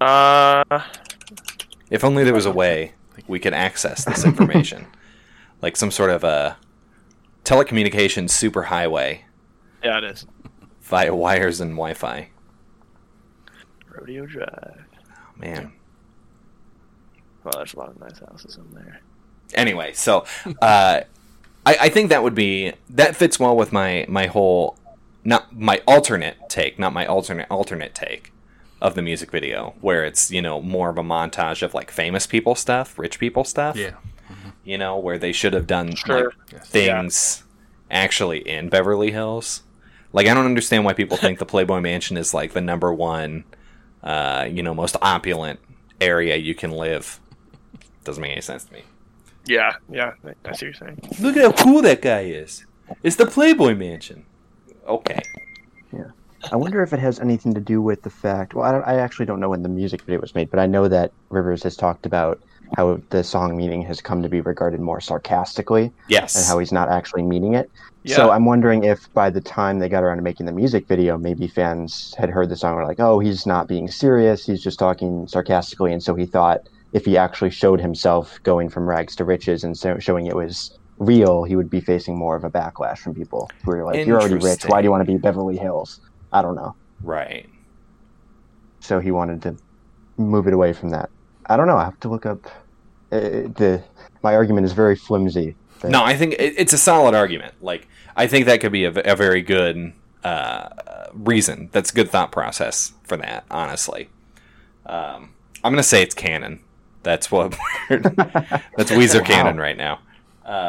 Uh, If only there was a way we could access this information, like some sort of a telecommunications superhighway yeah, it is. via wires and Wi-Fi. Rodeo Drive. Oh, man. Well, there's a lot of nice houses in there. anyway, so uh, I, I think that would be that fits well with my my whole not my alternate take, not my alternate alternate take of the music video, where it's you know more of a montage of like famous people stuff, rich people stuff. yeah, you know where they should have done Sure. like, things actually in Beverly Hills. Like I don't understand why people think the Playboy Mansion is like the number one, uh, you know, most opulent area you can live. Doesn't make any sense to me. Yeah, yeah, I- I see what you're saying. Look at how cool that guy is. It's the Playboy Mansion. Okay. Yeah. I wonder if it has anything to do with the fact. Well, I, don't, I actually don't know when the music video was made, but I know that Rivers has talked about how the song meaning has come to be regarded more sarcastically Yes. and how he's not actually meaning it. Yeah. So I'm wondering if by the time they got around to making the music video, maybe fans had heard the song and were like, "Oh, he's not being serious. He's just talking sarcastically." And so he thought if he actually showed himself going from rags to riches and so showing it was real, he would be facing more of a backlash from people who are like, "You're already rich. Why do you want to be Beverly Hills?" I don't know. right. So he wanted to move it away from that. I don't know. I have to look up. Uh, the my argument is very flimsy. but- No, I think it, it's a solid argument. Like, I think that could be a very good uh, reason. That's a good thought process for that, honestly. Um, I'm going to say it's canon. That's what that's Weezer Wow. canon right now.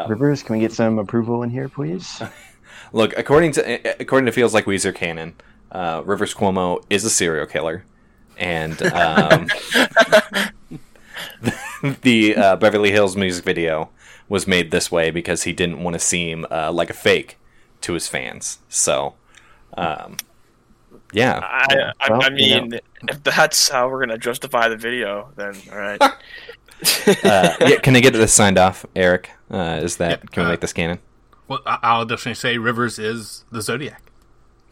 Rivers, can we get some approval in here, please? Look, according to according to feels like Weezer canon, uh, Rivers Cuomo is a serial killer, and um, the uh, Beverly Hills music video was made this way because he didn't want to seem uh, like a fake to his fans. So, um, yeah, I, I, Well, I you mean, if that's how we're gonna justify the video, then all right. uh, yeah. Can I get this signed off, Eric? Uh, is that Yeah, can we uh, make this canon? well, I- I'll definitely say Rivers is the Zodiac.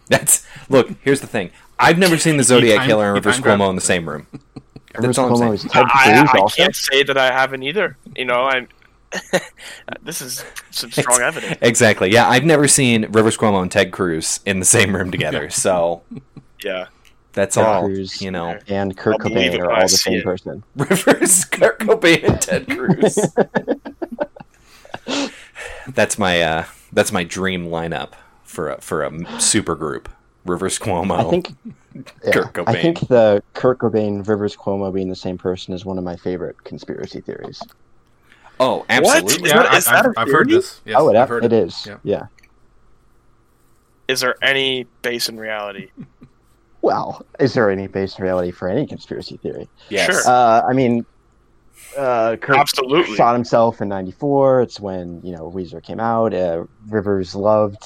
That's look. Here's the thing. I've never seen the Zodiac time- Killer and Rivers. Cuomo in the same room. That's all I'm saying. Cuomo is Ted I, I can't say that I haven't either. You know, I'm. this is some strong evidence. Exactly. Yeah, I've never seen Rivers Cuomo and Ted Cruz in the same room together. So Yeah. That's Ted all. Cruz. You know, and Kurt I'll Cobain are all the same it. person. Rivers, Kurt Cobain, and Ted Cruz. that's my uh, that's my dream lineup for a, for a super group. Rivers Cuomo. I think. Yeah, Kurt Cobain. I think the Kurt Cobain Rivers Cuomo being the same person is one of my favorite conspiracy theories. Oh, absolutely. Is Yeah, that- I, is I've, a I've heard this. Yes, oh, it, I've heard it is. Yeah. Yeah. Is there any base in reality? Well, is there any base in reality for any conspiracy theory? Yes. Sure. Uh, I mean, uh, Kurt Absolutely. shot himself in '94. It's when you know Weezer came out. Uh, Rivers loved.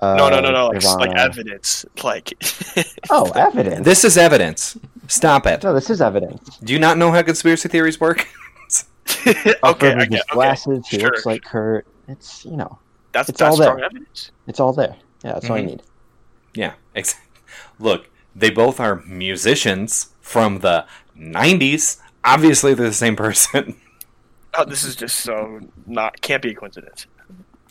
Uh, no, no, no, no. Like, like evidence. Like. Oh, evidence. This is evidence. Stop it. no, this is evidence. Do you not know how conspiracy theories work? okay, Up I Rivers' get, okay. glasses. He sure. looks like Kurt. It's you know, That's it's that's all there. evidence. it's all there. Yeah, that's all you Mhm. need. yeah. Ex- Look, they both are musicians from the 90s. Obviously, they're the same person. Oh, this is just so not can't be a coincidence.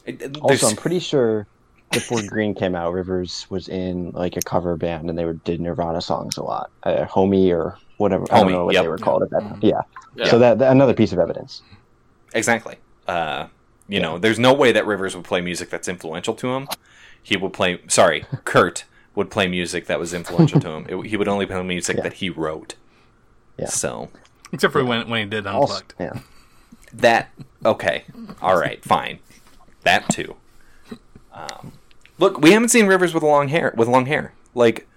There's- Also, I'm pretty sure before Green came out, Rivers was in like a cover band, and they were, did Nirvana songs a lot. Uh, Homie or whatever. I don't know what yep. they were called at that time. Yeah. Yeah. So that, that another piece of evidence. Exactly. Uh, you know, there's no way that Rivers would play music that's influential to him. He would play. Sorry, Kurt would play music that was influential to him. It, he would only play music Yeah. that he wrote. Yeah. So Except for when when he did Also, unplugged. yeah. that okay, all right, fine. That too. Um, look, we haven't seen Rivers with long hair. With long hair, like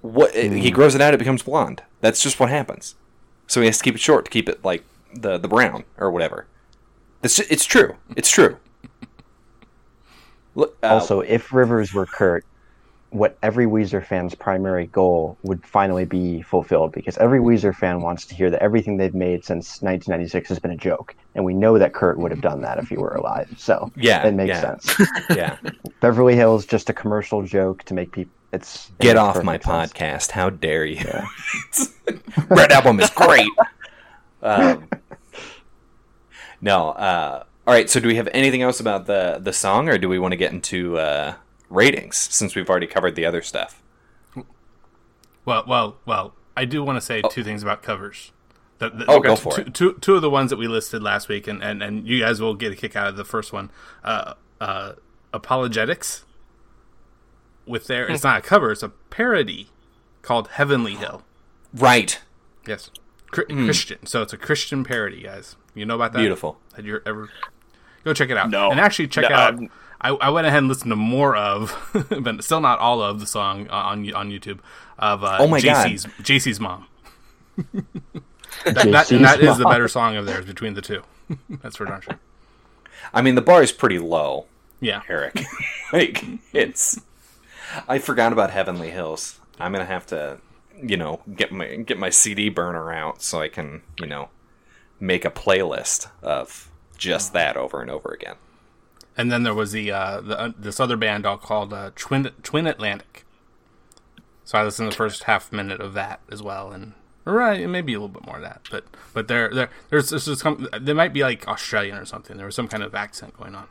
what he grows it out, it becomes blonde. That's just what happens. So he has to keep it short to keep it like the the brown or whatever. It's ju- it's true. It's true. Look, uh, Also, if Rivers were Kurt, what every Weezer fan's primary goal would finally be fulfilled because every Weezer fan wants to hear that everything they've made since 1996 has been a joke, and we know that Kurt would have done that if he were alive. So Yeah, it makes yeah. sense. yeah, Beverly Hills just a commercial joke to make people. It's get off my sense. podcast. How dare you? Red Album is great. um, no. Uh, all right. So, do we have anything else about the the song, or do we want to get into uh, ratings since we've already covered the other stuff? Well, well, well. I do want to say two things about covers. The, the, Oh, go for two, it. Two, two of the ones that we listed last week, and, and, and you guys will get a kick out of the first one. Uh, uh, ApologetiX. With their, Hmm. it's not a cover; it's a parody called Heavenly Hill. Right. Yes, Chr- Christian. So it's a Christian parody, guys. You know about that? Hmm. Beautiful. Had you ever go check it out? No. and actually check No, out. I'm- I, I went ahead and listened to more of, but still not all of the song on on YouTube of uh, Oh my God. JC's JC's mom. that, that, that is the better song of theirs between the two. That's for darn sure. I mean, the bar is pretty low, Yeah, Eric. like it's. I forgot about Heavenly Hills. I'm gonna have to, you know, get my get my CD burner out so I can, you know, make a playlist of just that over and over again. And then there was the uh, the uh, this other band all called uh, Twin Twin Atlantic. So I listened to the first half minute of that as well, and right, maybe a little bit more of that, but but there there there's there's just some, they might be like Australian or something. There was some kind of accent going on.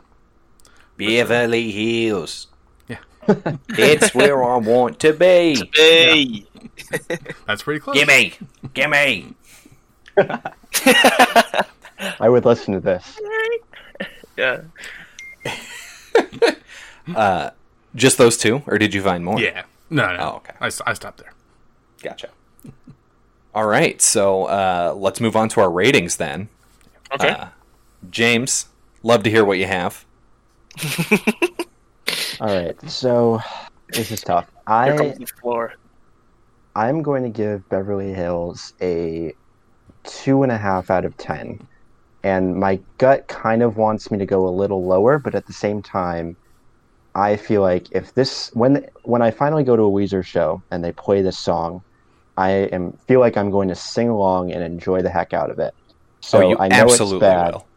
Beverly Hills. Yeah, It's where I want to be. Hey, that's pretty close. Gimme, gimme. I would listen to this. yeah. Just those two, or did you find more? Yeah, no, no. Oh, okay. I stopped there. Gotcha. All right, so uh, let's move on to our ratings then. Okay. Uh, James, love to hear what you have. All right, so this is tough. Here I comes the floor. I'm going to give Beverly Hills a two and a half out of ten, and my gut kind of wants me to go a little lower, but at the same time, I feel like if this when when I finally go to a Weezer show and they play this song, I am feel like I'm going to sing along and enjoy the heck out of it. So oh, I know it's bad. will.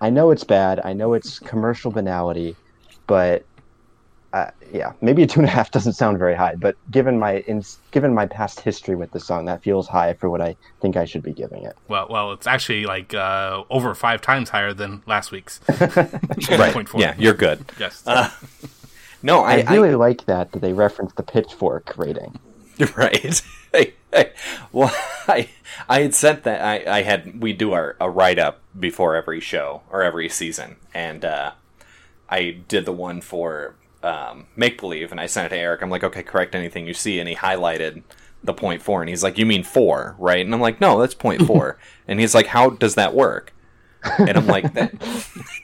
I know it's bad. I know it's commercial banality, but uh, yeah, maybe a two and a half doesn't sound very high. But given my in, given my past history with the song, that feels high for what I think I should be giving it. Well, well, it's actually like uh, over five times higher than last week's. Right. Yeah, you're good. Yes. No, I, I, really like that that they referenced the pitchfork rating. Right. Hey, hey. Well, I I had sent that I, I had we do our a write up before every show or every season, and uh, I did the one for um, make believe, and I sent it to Eric. I'm like, okay, correct anything you see, and he highlighted the point four, and he's like, you mean four, right? And I'm like, no, that's point four, and he's like, how does that work? And I'm like, that,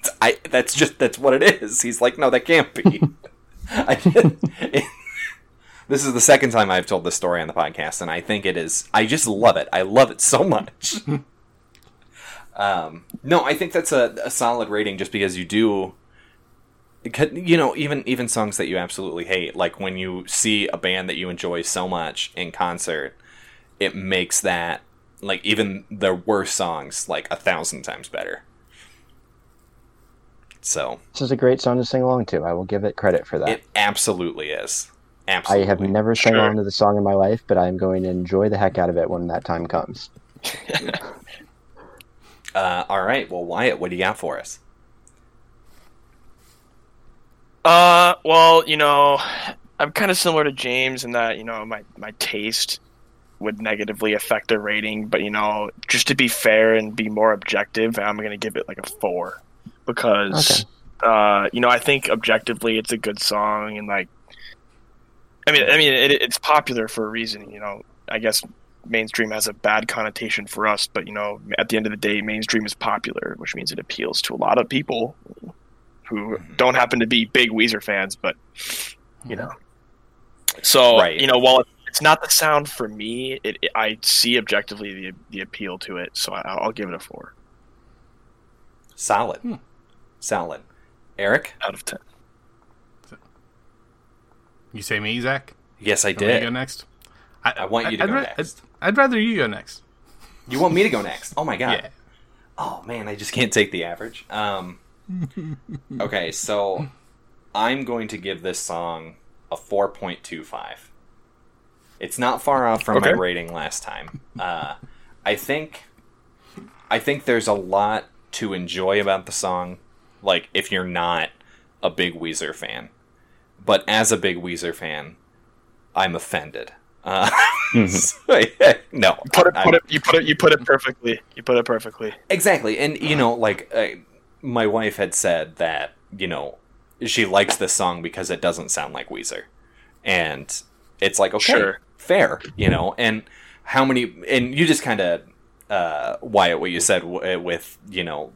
I that's just that's what it is. He's like, no, that can't be. I did. This is the second time I've told this story on the podcast, and I think it is. I just love it. I love it so much. Um, no, I think that's a, a solid rating just because you do you know even even songs that you absolutely hate like when you see a band that you enjoy so much in concert it makes that like even the worst songs like a thousand times better so This is a great song to sing along to. I will give it credit for that. it absolutely is absolutely I have never sang Sure. along to the song in my life, but I'm going to enjoy the heck out of it when that time comes. uh, all right well wyatt what do you got for us Uh, well, you know, I'm kind of similar to James in that you know my my taste would negatively affect the rating, but you know, just to be fair and be more objective, I'm gonna give it like a four because uh, you know I think objectively it's a good song and like, I mean, I mean it, it's popular for a reason. You know, I guess mainstream has a bad connotation for us, but you know, at the end of the day, mainstream is popular, which means it appeals to a lot of people who don't happen to be big Weezer fans, but you know. So Right. you know, while it's not the sound for me, it, it- I see objectively the the appeal to it, so I, I'll give it a four solid Hmm. solid eric out of ten. You say me, Zach? yes i Want me to go did next? I want you to I'd go ra- next. I'd, I'd rather you go next. you want me to go next oh my god Yeah. Oh man, I just can't take the average. Um, okay, so I'm going to give this song a 4.25. It's not far off from my rating last time. Uh, I think I think there's a lot to enjoy about the song. Like if you're not a big Weezer fan, but as a big Weezer fan, I'm offended. Uh, so, yeah, no, Put it, put it, you put it, you put it perfectly. You put it perfectly. Exactly, and you know, like uh, my wife had said that you know she likes this song because it doesn't sound like Weezer, and it's like okay, Sure. fair, you know. And how many? And you just kind of uh, Wyatt, what you said w- with you know,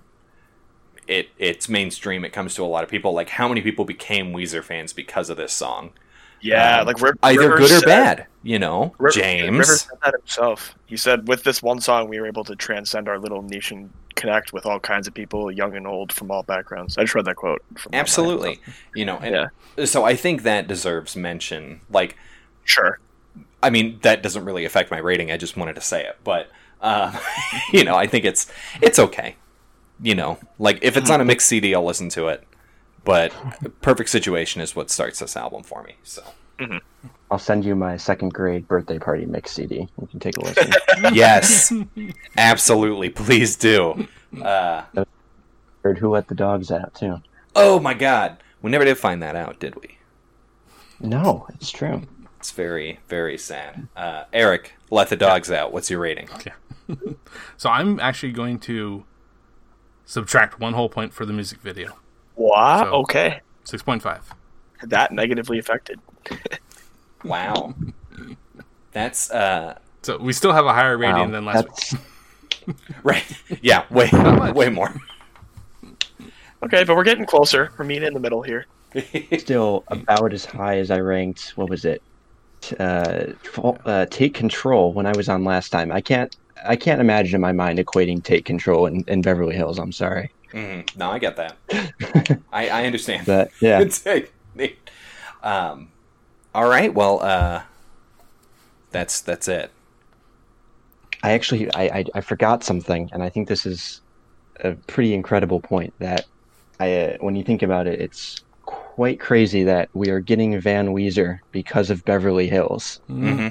it it's mainstream. It comes to a lot of people. Like how many people became Weezer fans because of this song? Yeah, Um, like Riv- Either Rivers good or said- bad, you know. James, Rivers said that himself. He said, "With this one song, we were able to transcend our little niche and connect with all kinds of people, young and old, from all backgrounds." I just read that quote. From absolutely, you know. And so I think that deserves mention. Like Sure. I mean, that doesn't really affect my rating. I just wanted to say it, but uh, you know, I think it's it's okay. You know, like if it's on a mixed CD, I'll listen to it. But Perfect Situation is what starts this album for me. So I'll send you my second grade birthday party mix CD. You can take a listen. yes, absolutely, please do. Uh, Heard who let the dogs out too. oh my God, we never did find that out, did we? No, it's true. It's very very sad. Uh, Eric, let the dogs out. What's your rating? Okay. So I'm actually going to subtract one whole point for the music video. Wow. So- okay. Six point five. That negatively affected. Wow, that's uh, So we still have a higher rating Wow, than last that's week. right. Yeah, way way more. Okay, but we're getting closer. We're meeting in the middle here. still about as high as I ranked. What was it? Uh, Fa- uh, take control when I was on last time. I can't. I can't imagine in my mind equating take control in, in Beverly Hills. I'm sorry, Mhm. No, I get that. I, I understand. but yeah, It's like- um, all right. Well, uh, that's that's it. I actually I, I I forgot something, and I think this is a pretty incredible point. That I uh, when you think about it, it's quite crazy that we are getting Van Weezer because of Beverly Hills, hmm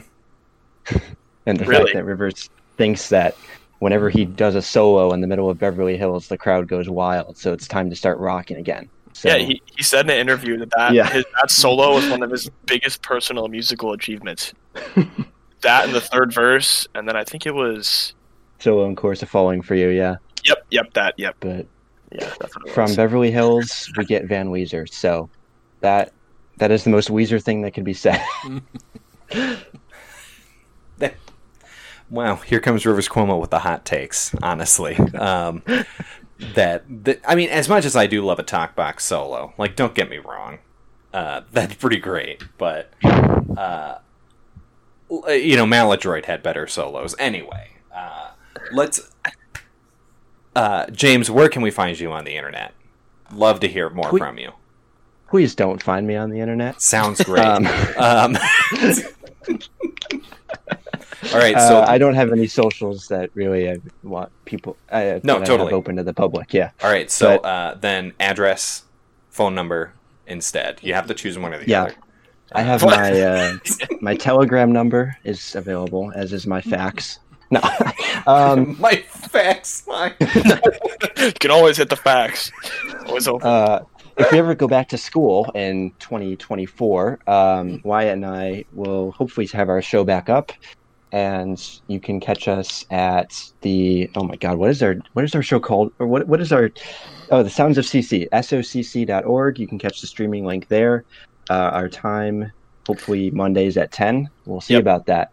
and the Really? fact that Rivers thinks that whenever he does a solo in the middle of Beverly Hills, the crowd goes wild. So it's time to start rocking again. So, yeah, he, he said in an interview that that, Yeah. his, that solo was one of his biggest personal musical achievements. that and the third verse, and then I think it was. solo and chorus of falling for you, yeah. Yep, yep, that, yep, But yeah, that's from was. Beverly Hills, we get Van Weezer. So that that is the most Weezer thing that can be said. Wow, here comes Rivers Cuomo with the hot takes. Honestly, um, that, that I mean, as much as I do love a talk box solo, like don't get me wrong, uh, that's pretty great. But uh, you know, Maladroit had better solos anyway. Uh, let's uh, James, where can we find you on the internet? Love to hear more Please- from you. Please don't find me on the internet. Sounds great. Um, Um, all right, so uh, I don't have any socials that really I want people. Uh, No, that I have totally. open to the public. Yeah. all right, so but- uh, then address, phone number instead. You have to choose one of the Yeah. other. I have my uh, my Telegram number is available, as is my fax. No, um, My fax line. You can always hit the fax. Always open. uh, if we ever go back to school in 2024, um, Wyatt and I will hopefully have our show back up, and you can catch us at the oh my god, what is our what is our show called? Or what what is our oh the Sounds of CC socc.org. You can catch the streaming link there. Uh, our time hopefully Mondays at 10. We'll see Yep. about that.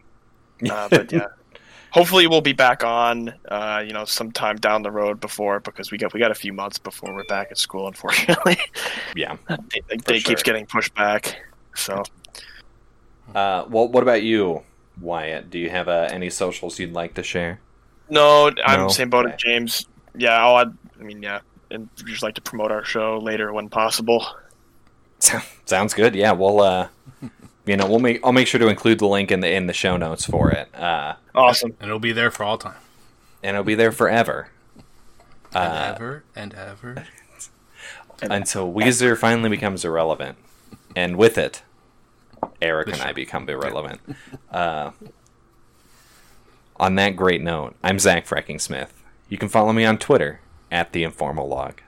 Uh, but yeah, hopefully we'll be back on. Uh, you know, sometime down the road before because we got we got a few months before we're back at school. Unfortunately, Yeah. the the date keeps getting pushed back. So Uh, well, what about you, Wyatt? Do you have uh, any socials you'd like to share? no, I'm No? same boat Okay. as James. Yeah, I'll I mean, yeah, and we just like to promote our show later when possible. Sounds good. Yeah, we'll uh, you know, we'll make I'll make sure to include the link in the in the show notes for it. Uh, Awesome. And it'll be there for all time. and it'll be there forever. And Uh, ever and ever. until Weezer finally becomes irrelevant, and with it, Eric and I become irrelevant. Uh, on that great note, I'm Zach Fracking Smith. You can follow me on Twitter at the Informal Log.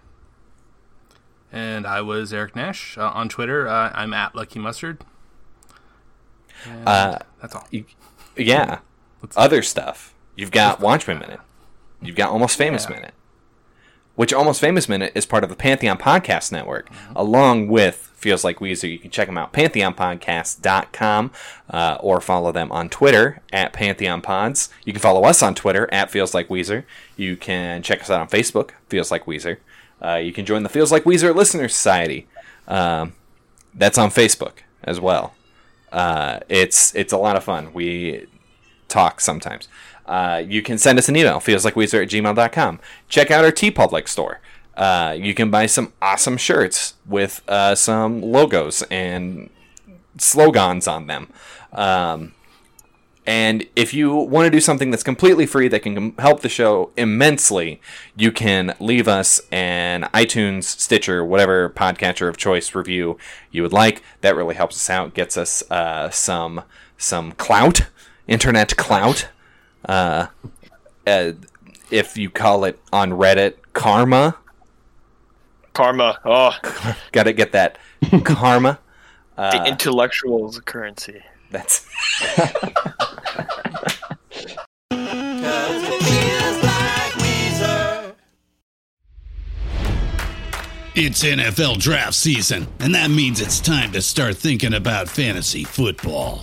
And I was Eric Nash uh, on Twitter. Uh, I'm at Lucky Mustard. Uh, that's all. You, yeah, other stuff. You've got Watchmen Minute. You've got Almost Famous Yeah. Minute, which Almost Famous Minute is part of the Pantheon Podcast Network, along with Feels Like Weezer. You can check them out, pantheonpodcast.com, uh, or follow them on Twitter at Pantheon Pods. You can follow us on Twitter at Feels Like Weezer. You can check us out on Facebook, Feels Like Weezer. Uh, you can join the Feels Like Weezer Listener Society. Um, that's on Facebook as well. Uh, it's it's a lot of fun. We talk sometimes. Uh, you can send us an email, feelslikeweezer at gmail.com. Check out our TeePublic store. Uh, you can buy some awesome shirts with uh, some logos and slogans on them. Um, and if you want to do something that's completely free that can help the show immensely, you can leave us an iTunes, Stitcher, whatever podcatcher of choice review you would like. That really helps us out, gets us uh, some some clout, internet clout. Uh, uh, if you call it on Reddit, karma. Karma. Oh, Got to get that karma. the intellectual's currency. That's It's NFL draft season, and that means it's time to start thinking about fantasy football.